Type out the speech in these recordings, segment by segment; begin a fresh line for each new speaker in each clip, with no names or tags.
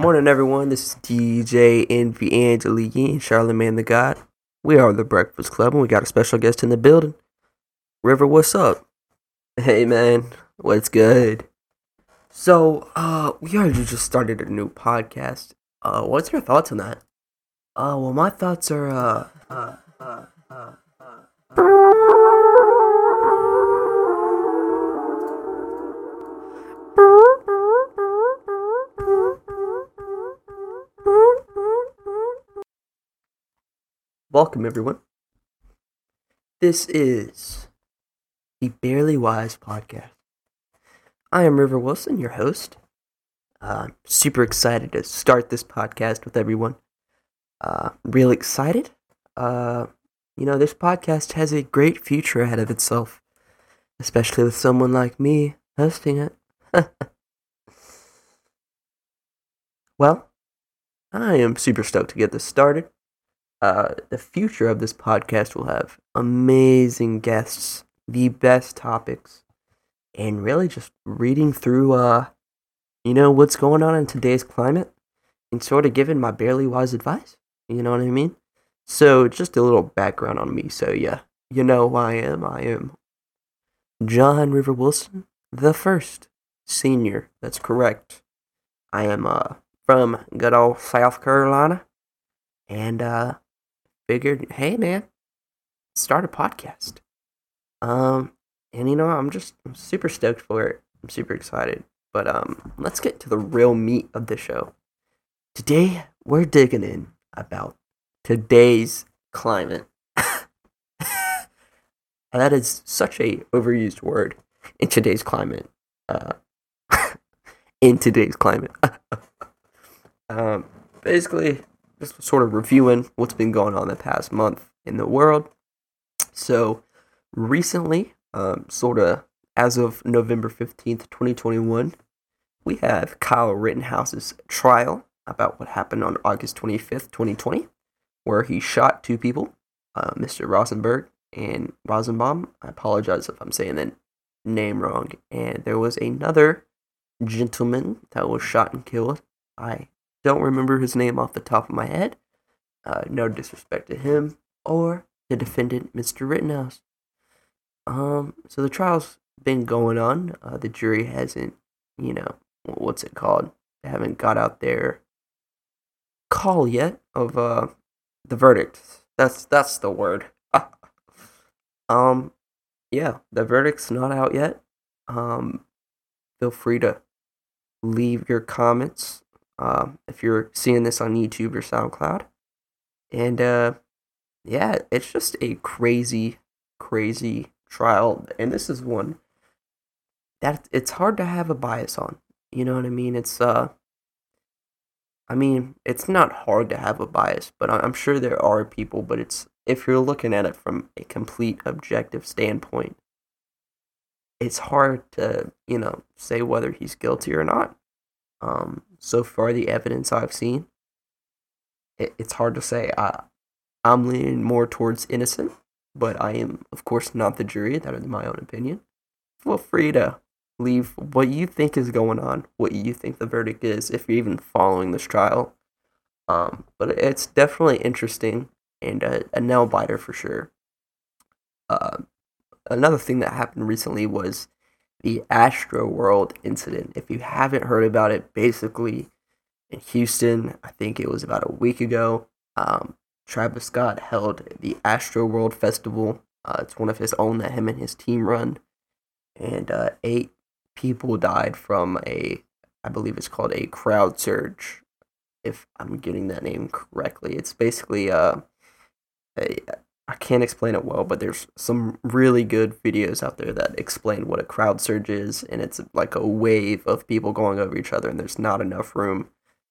Morning, everyone. This is DJ Envy Angela Yee and Charlamagne tha God. We are the Breakfast Club, and we got a special guest in the building. River, what's up? Hey, man. What's good? So, uh, we already just started a new podcast. Uh, what's your thoughts on that? Uh, well, my thoughts are, uh, uh, uh, uh, uh. Welcome, everyone. This is the Barely Wise podcast. I am River Wilson, your host. Uh, I'm super excited to start this podcast with everyone. Uh, real excited. Uh, you know, this podcast has a great future ahead of itself, especially with someone like me hosting it. well, I am super stoked to get this started. Uh, the future of this podcast will have amazing guests, the best topics, and really just reading through, uh, you know, what's going on in today's climate and sort of giving my barely wise advice. You know what I mean? So, just a little background on me. So, yeah, you know who I am. I am John River Wilson, the first senior. That's correct. I am uh, from good old South Carolina. And uh, figured, hey man, start a podcast. Um, and you know, I'm just I'm super stoked for it. I'm super excited. But um, let's get to the real meat of the show. Today we're digging in about today's climate. that is such a overused word in today's climate. Uh, in today's climate. um, basically, just sort of reviewing what's been going on the past month in the world. So, recently, um, sort of as of November 15th, 2021, we have Kyle Rittenhouse's trial about what happened on August 25th, 2020, where he shot two people, uh, Mr. Rosenberg and Rosenbaum. I apologize if I'm saying that name wrong. And there was another gentleman that was shot and killed. I don't remember his name off the top of my head. Uh, no disrespect to him or the defendant, Mr. Rittenhouse. Um, so the trial's been going on. Uh, the jury hasn't, you know, what's it called? They haven't got out their call yet of uh the verdict. That's that's the word. um, yeah, the verdict's not out yet. Um, feel free to leave your comments um, if you're seeing this on YouTube or SoundCloud. And uh, yeah, it's just a crazy, crazy trial. And this is one that it's hard to have a bias on. You know what I mean? It's uh, I mean, it's not hard to have a bias, but I'm sure there are people. But it's if you're looking at it from a complete objective standpoint, it's hard to you know say whether he's guilty or not. Um, so far, the evidence I've seen, it, it's hard to say. I, I'm leaning more towards innocent, but I am, of course, not the jury. That is my own opinion. Feel free to leave what you think is going on, what you think the verdict is, if you're even following this trial. Um, but it's definitely interesting and a, a nail biter for sure. Uh, another thing that happened recently was the Astroworld incident. If you haven't heard about it, basically in Houston, I think it was about a week ago, um, Travis Scott held the Astroworld Festival. Uh, it's one of his own that him and his team run. And uh, eight people died from a, I believe it's called a crowd surge, if I'm getting that name correctly. It's basically uh, a, I can't explain it well, but there's some really good videos out there that explain what a crowd surge is, and it's like a wave of people going over each other, and there's not enough room.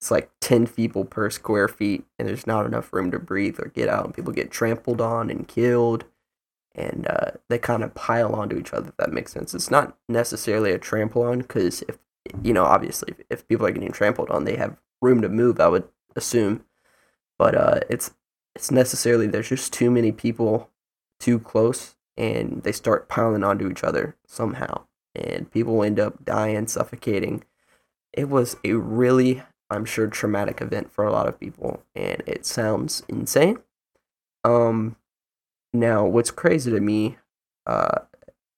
It's like 10 people per square feet, and there's not enough room to breathe or get out, and people get trampled on and killed, and uh, they kind of pile onto each other, if that makes sense. It's not necessarily a trample on, because if, you know, obviously, if people are getting trampled on, they have room to move, I would assume. But uh, it's it's necessarily there's just too many people too close and they start piling onto each other somehow and people end up dying suffocating it was a really I'm sure, traumatic event for a lot of people, and it sounds insane. Um, now, what's crazy to me, uh,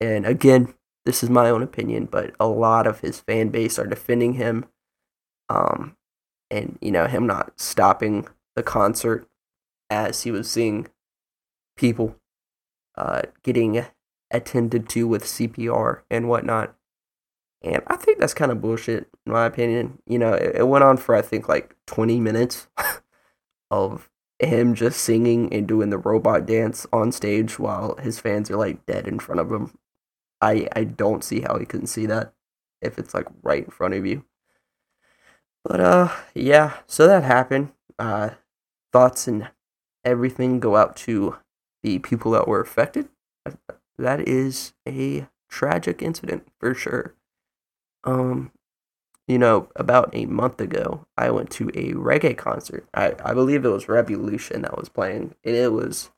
and again, this is my own opinion, but a lot of his fan base are defending him. Um, and you know him not stopping the concert as he was seeing people uh, getting attended to with CPR and whatnot. And I think that's kind of bullshit, in my opinion. You know, it, it went on for, I think, like 20 minutes of him just singing and doing the robot dance on stage while his fans are, like, dead in front of him. I, I don't see how he couldn't see that if it's, like, right in front of you. But, uh, yeah, so that happened. Uh, thoughts and everything go out to the people that were affected. That is a tragic incident for sure. Um, you know, about a month ago, I went to a reggae concert. I, I believe it was Rebelution that was playing, and it was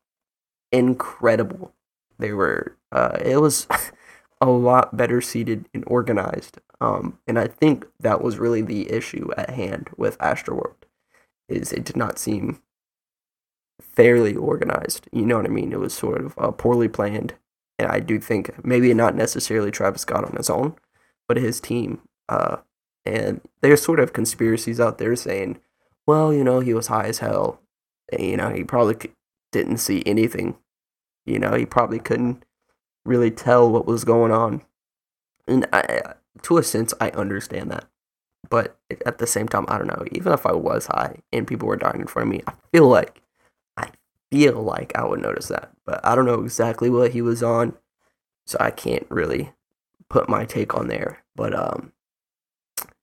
incredible. They were, uh, it was a lot better seated and organized. Um, and I think that was really the issue at hand with Astroworld, is it did not seem fairly organized. You know what I mean? It was sort of uh, poorly planned, and I do think maybe not necessarily Travis Scott on his own, but his team. Uh, and there's sort of conspiracies out there saying, well, you know, he was high as hell. And, you know, he probably didn't see anything. You know, he probably couldn't really tell what was going on. And I, to a sense, I understand that. But at the same time, I don't know. Even if I was high and people were dying in front of me, I feel like, feel like I would notice that. But I don't know exactly what he was on, so I can't really put my take on there. But um,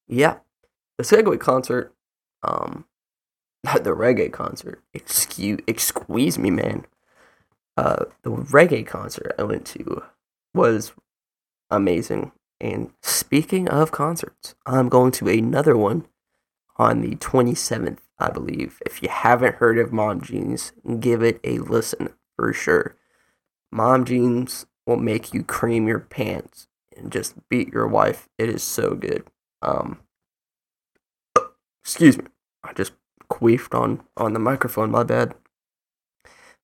yeah, the Segway concert, um, not the reggae concert. Excuse, excuse me, man. Uh, the reggae concert I went to was amazing. And speaking of concerts, I'm going to another one on the 27th, I believe. If you haven't heard of Mom Jeans, give it a listen for sure. Mom Jeans will make you cream your pants and just beat your wife. It is so good. Um, excuse me, I just queefed on on the microphone. My bad.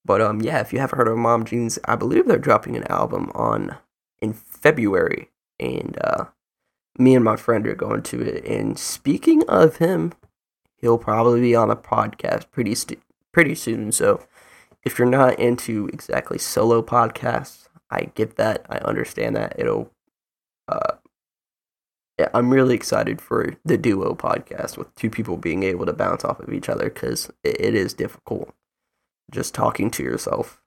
But um, yeah, if you haven't heard of Mom Jeans, I believe they're dropping an album on in February, and uh, me and my friend are going to it. And speaking of him, he'll probably be on a podcast pretty st- pretty soon. So if you're not into exactly solo podcasts, I get that. I understand that. It'll uh, I'm really excited for the duo podcast with two people being able to bounce off of each other because it is difficult just talking to yourself.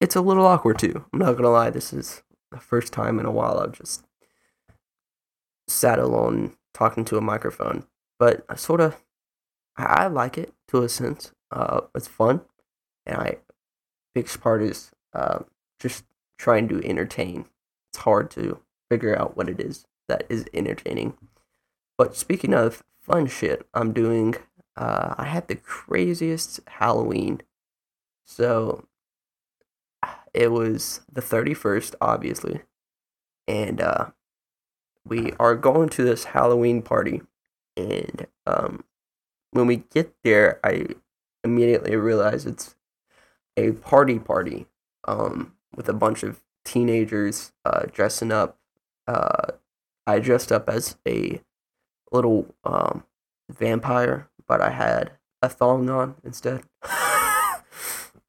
It's a little awkward too. I'm not gonna lie. This is the first time in a while I've just sat alone talking to a microphone, but I sort of I like it to a sense. Uh, it's fun, and I biggest part is uh, just trying to entertain. It's hard to figure out what it is that is entertaining. But speaking of fun shit, I'm doing. Uh, I had the craziest Halloween. So it was the 31st, obviously, and uh, we are going to this Halloween party. And um, when we get there, I immediately realize it's a party party um, with a bunch of teenagers uh, dressing up. Uh, I dressed up as a little um, vampire, but I had a thong on instead.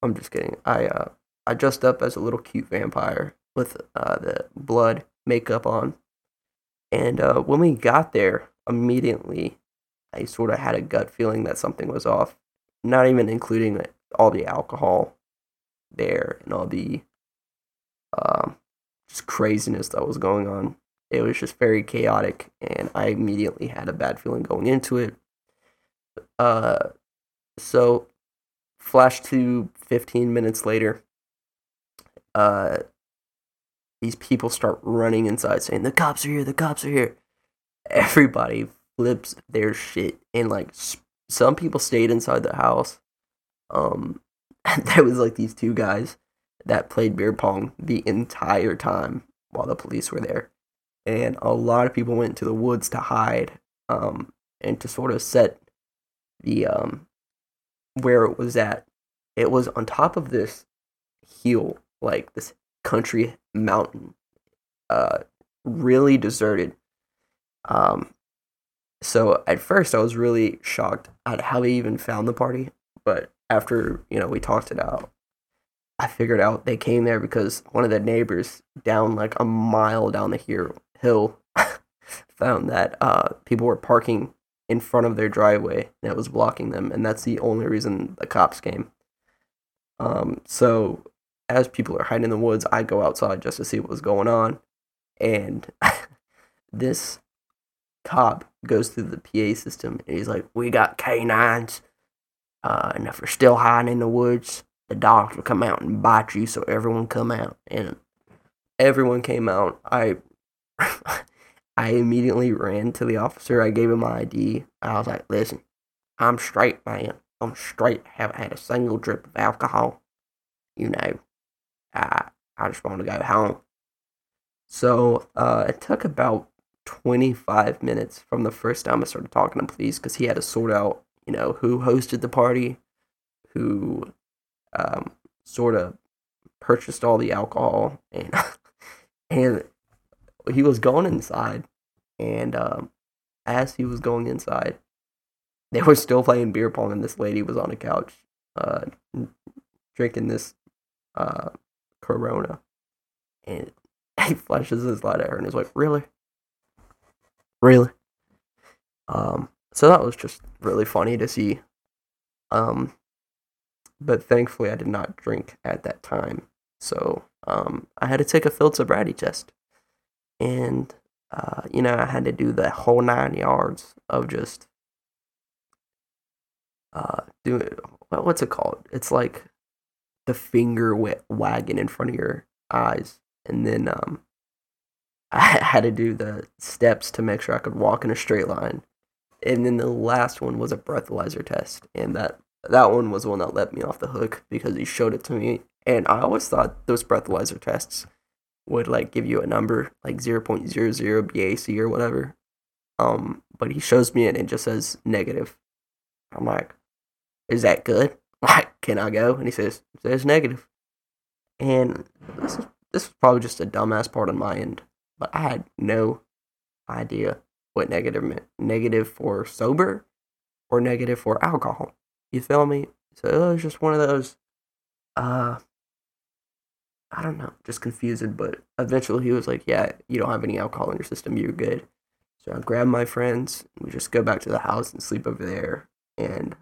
I'm just kidding. I uh, I dressed up as a little cute vampire with uh, the blood makeup on, and uh, when we got there, immediately I sort of had a gut feeling that something was off. Not even including all the alcohol there and all the um, just craziness that was going on. It was just very chaotic, and I immediately had a bad feeling going into it. Uh, so, flash to 15 minutes later, uh, these people start running inside saying, The cops are here, the cops are here. Everybody flips their shit, and like some people stayed inside the house. Um, there was like these two guys that played beer pong the entire time while the police were there and a lot of people went to the woods to hide um, and to sort of set the um where it was at. It was on top of this hill, like this country mountain, uh, really deserted. Um, so at first I was really shocked at how they even found the party, but after you know we talked it out, I figured out they came there because one of the neighbors down like a mile down the hill found that uh, people were parking in front of their driveway and it was blocking them, and that's the only reason the cops came. Um, so as people are hiding in the woods, I go outside just to see what was going on, and this cop goes through the PA system and he's like, "We got canines, uh, and if you're still hiding in the woods, the dogs will come out and bite you. So everyone come out." And everyone came out. I I immediately ran to the officer. I gave him my ID. I was like, "Listen, I'm straight, man. I'm straight. I haven't had a single drip of alcohol. You know, I I just want to go home." So uh, it took about 25 minutes from the first time I started talking to police because he had to sort out, you know, who hosted the party, who um, sort of purchased all the alcohol, and and he was going inside, and um, as he was going inside, they were still playing beer pong, and this lady was on a couch, uh, drinking this uh, Corona, and he flashes his light at her and is like, "Really, really?" Um, so that was just really funny to see. Um, but thankfully, I did not drink at that time, so um, I had to take a field sobriety test and uh, you know I had to do the whole nine yards of just uh, doing what's it called? It's like the finger wagging in front of your eyes, and then um, I had to do the steps to make sure I could walk in a straight line, and then the last one was a breathalyzer test, and that that one was the one that let me off the hook because he showed it to me, and I always thought those breathalyzer tests would like give you a number like 0.00 BAC or whatever. Um, but he shows me it and it just says negative. I'm like, is that good? Like, can I go? And he says, says negative. And this is this was probably just a dumbass part on my end, but I had no idea what negative meant. Negative for sober or negative for alcohol. You feel me? So it was just one of those uh I don't know, just confused. But eventually he was like, Yeah, you don't have any alcohol in your system, you're good. So I grabbed my friends, we just go back to the house and sleep over there. And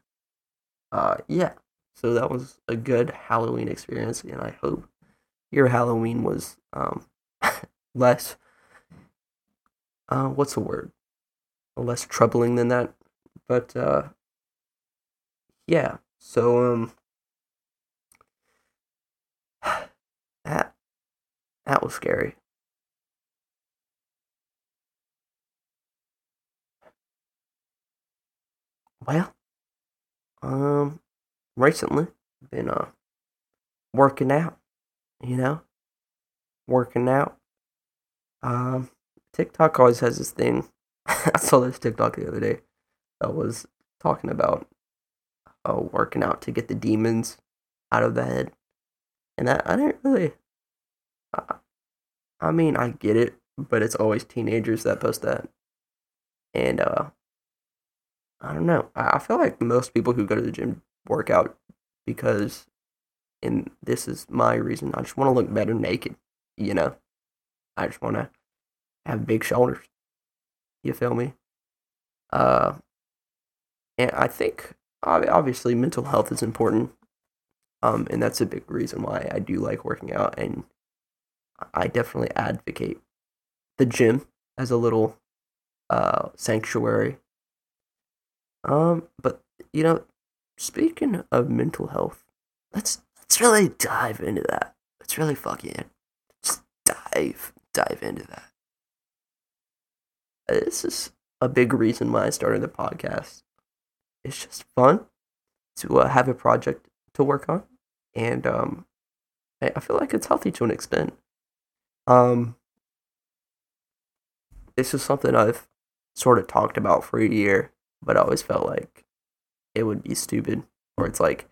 uh, yeah, so that was a good Halloween experience. And I hope your Halloween was um, less, uh, what's the word? Less troubling than that. But uh, yeah, so um, That that was scary. Well, um, recently been uh working out, you know, working out. Um, TikTok always has this thing. I saw this TikTok the other day that was talking about uh, working out to get the demons out of the head. And I, I didn't really. I, I mean, I get it, but it's always teenagers that post that. And uh, I don't know. I, I feel like most people who go to the gym work out because, and this is my reason, I just want to look better naked. You know, I just want to have big shoulders. You feel me? Uh, and I think obviously mental health is important um, and that's a big reason why I do like working out. And I definitely advocate the gym as a little uh, sanctuary. Um, but you know, speaking of mental health, let's let's really dive into that. Let's really fucking just dive dive into that. This is a big reason why I started the podcast. It's just fun to uh, have a project to work on, and um, I feel like it's healthy to an extent. Um, this is something I've sort of talked about for a year, but I always felt like it would be stupid. Or it's like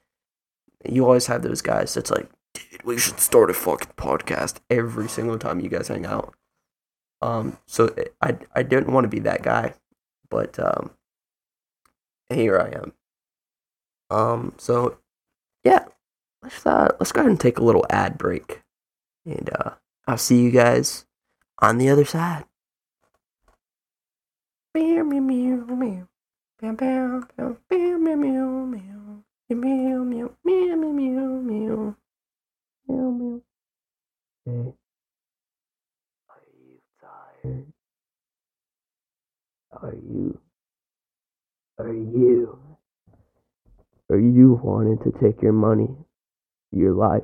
you always have those guys that's like, dude, we should start a fucking podcast every single time you guys hang out. Um, so I I didn't want to be that guy, but um, here I am. Um, so yeah, let's uh let's go ahead and take a little ad break, and uh, I'll see you guys on the other side. Meow meow meow meow meow meow meow meow meow meow meow meow meow meow Are you? Are you? Are you wanting to take your money, your life,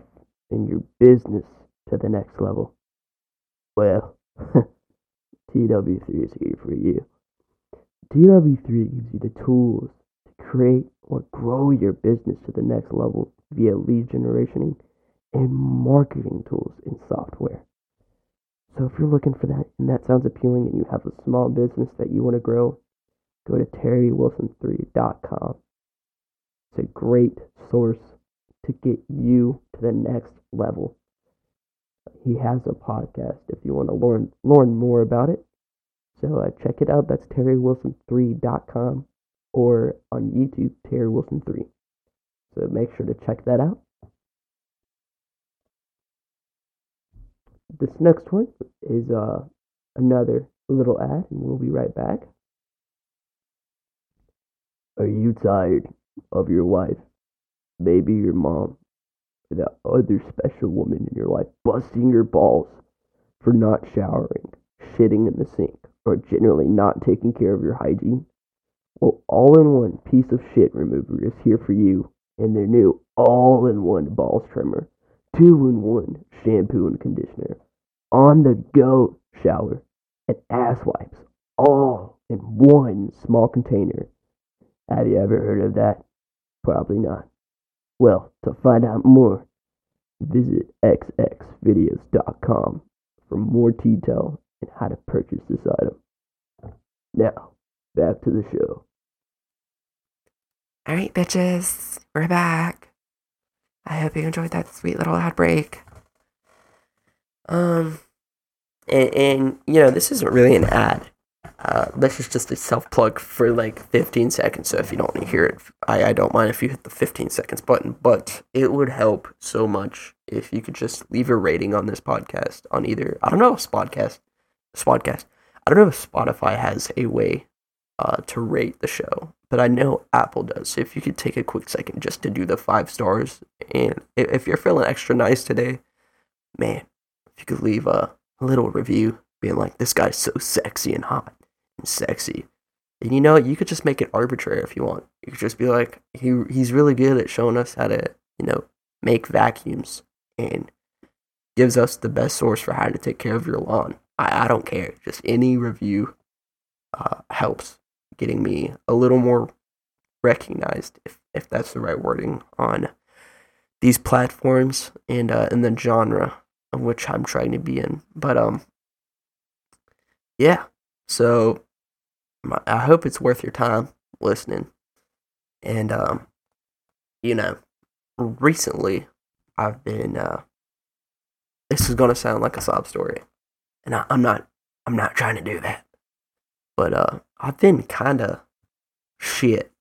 and your business to the next level? Well, TW3 is here for you. TW3 gives you the tools to create or grow your business to the next level via lead generation and marketing tools and software. So if you're looking for that and that sounds appealing and you have a small business that you want to grow, go to terrywilson3.com. It's a great source to get you to the next level. He has a podcast if you want to learn learn more about it. So uh, check it out. That's terrywilson3.com or on YouTube, Terry Wilson 3. So make sure to check that out. This next one is uh, another little ad, and we'll be right back. Are you tired of your wife, maybe your mom, or that other special woman in your life busting your balls for not showering, shitting in the sink, or generally not taking care of your hygiene? Well, all in one piece of shit remover is here for you in their new all in one balls trimmer, two in one shampoo and conditioner, on the go shower, and ass wipes, all in one small container. Have you ever heard of that? Probably not. Well, to find out more, visit xxvideos.com for more detail and how to purchase this item. Now, back to the show.
All right, bitches, we're back. I hope you enjoyed that sweet little ad break.
Um, and, and you know, this isn't really an ad. Uh, this is just a self plug for like 15 seconds. So if you don't want to hear it, I, I don't mind if you hit the 15 seconds button. But it would help so much if you could just leave a rating on this podcast on either I don't know if podcast, podcast. I don't know if Spotify has a way uh, to rate the show, but I know Apple does. So if you could take a quick second just to do the five stars, and if you're feeling extra nice today, man, if you could leave a little review being like, "This guy's so sexy and hot and sexy," and you know, you could just make it arbitrary if you want. You could just be like, "He he's really good at showing us how to, you know, make vacuums and." gives us the best source for how to take care of your lawn. I, I don't care. Just any review uh, helps getting me a little more recognized, if, if that's the right wording, on these platforms and uh, the genre of which I'm trying to be in. But um, yeah. So I hope it's worth your time listening. And um, you know, recently I've been uh, this is gonna sound like a sob story, and I, I'm not. I'm not trying to do that. But uh, I've been kind of shit.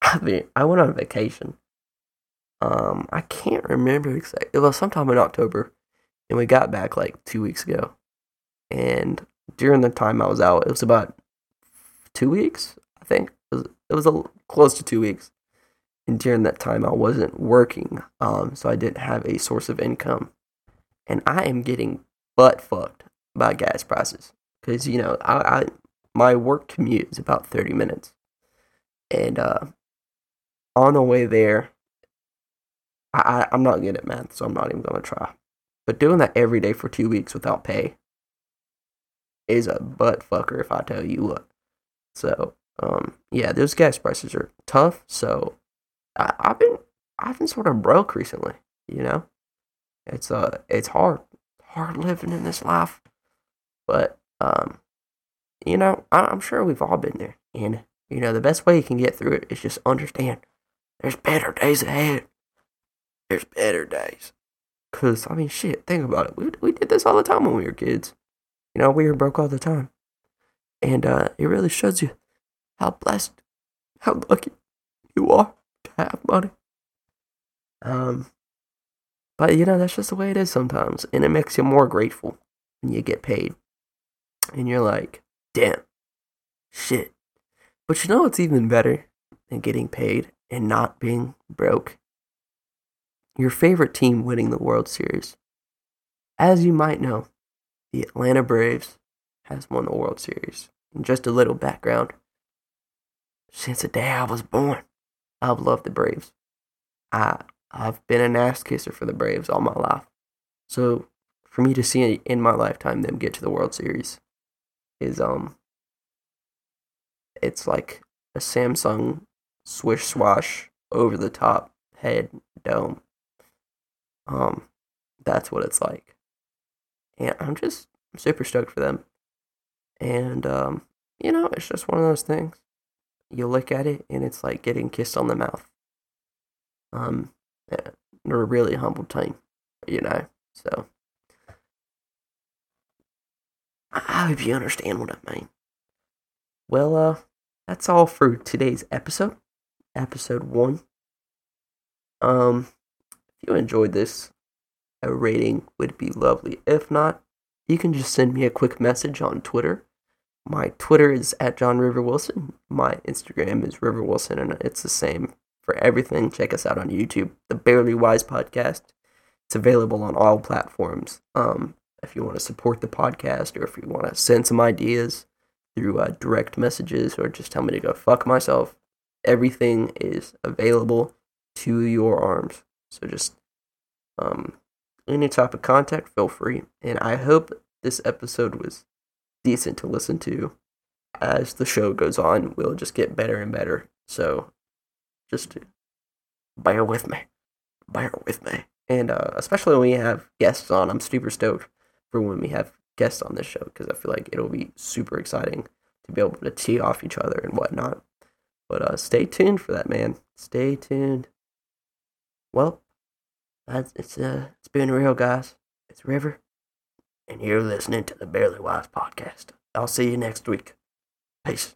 I mean, I went on vacation. Um, I can't remember exactly. It was sometime in October, and we got back like two weeks ago. And during the time I was out, it was about two weeks. I think it was, it was a, close to two weeks. And during that time, I wasn't working, um, so I didn't have a source of income and I am getting butt fucked by gas prices because you know I, I my work commute is about thirty minutes, and uh, on the way there, I, I I'm not good at math, so I'm not even gonna try. But doing that every day for two weeks without pay is a butt fucker if I tell you what. So um yeah, those gas prices are tough. So I, I've been I've been sort of broke recently, you know. It's uh, it's hard, hard living in this life, but um, you know, I, am sure we've all been there. And You know, the best way you can get through it is just understand there's better days ahead. There's better days. Because, I mean, shit, think about it. We, we did this all the time when we were kids. You know, we were broke all the time. And uh, it really shows you how blessed, how lucky you are to have money. Um, but, you know, that's just the way it is sometimes. And it makes you more grateful when you get paid. And you're like, damn, shit. But you know what's even better than getting paid and not being broke? Your favorite team winning the World Series. As you might know, the Atlanta Braves has won the World Series. And just a little background. Since the day I was born, I've loved the Braves. I I've been an ass kisser for the Braves all my life. So for me to see in my lifetime them get to the World Series is um it's like a Samsung swish swash over the top head dome. Um that's what it's like. And I'm just super stoked for them. And um you know, it's just one of those things. You look at it and it's like getting kissed on the mouth. Um they're a really humble team, you know. So I hope you understand what I mean. Well, uh, that's all for today's episode, episode one. Um, if you enjoyed this, a rating would be lovely. If not, you can just send me a quick message on Twitter. My Twitter is at John River Wilson. My Instagram is River Wilson, and it's the same for everything. Check us out on YouTube, the Barely Wise Podcast. It's available on all platforms. Um, if you want to support the podcast or if you want to send some ideas through uh, direct messages or just tell me to go fuck myself, everything is available to your arms. So just um, any type of contact, feel free. And I hope this episode was decent to listen to. As the show goes on, we'll just get better and better. So just bear with me. Bear with me. And uh, especially when we have guests on, I'm super stoked for when we have guests on this show because I feel like it'll be super exciting to be able to tee off each other and whatnot. But uh, stay tuned for that, man. Stay tuned. Well, that's, it's uh, it's been real, guys. It's River, and you're listening to the Barely Wise podcast. I'll see you next week. Peace.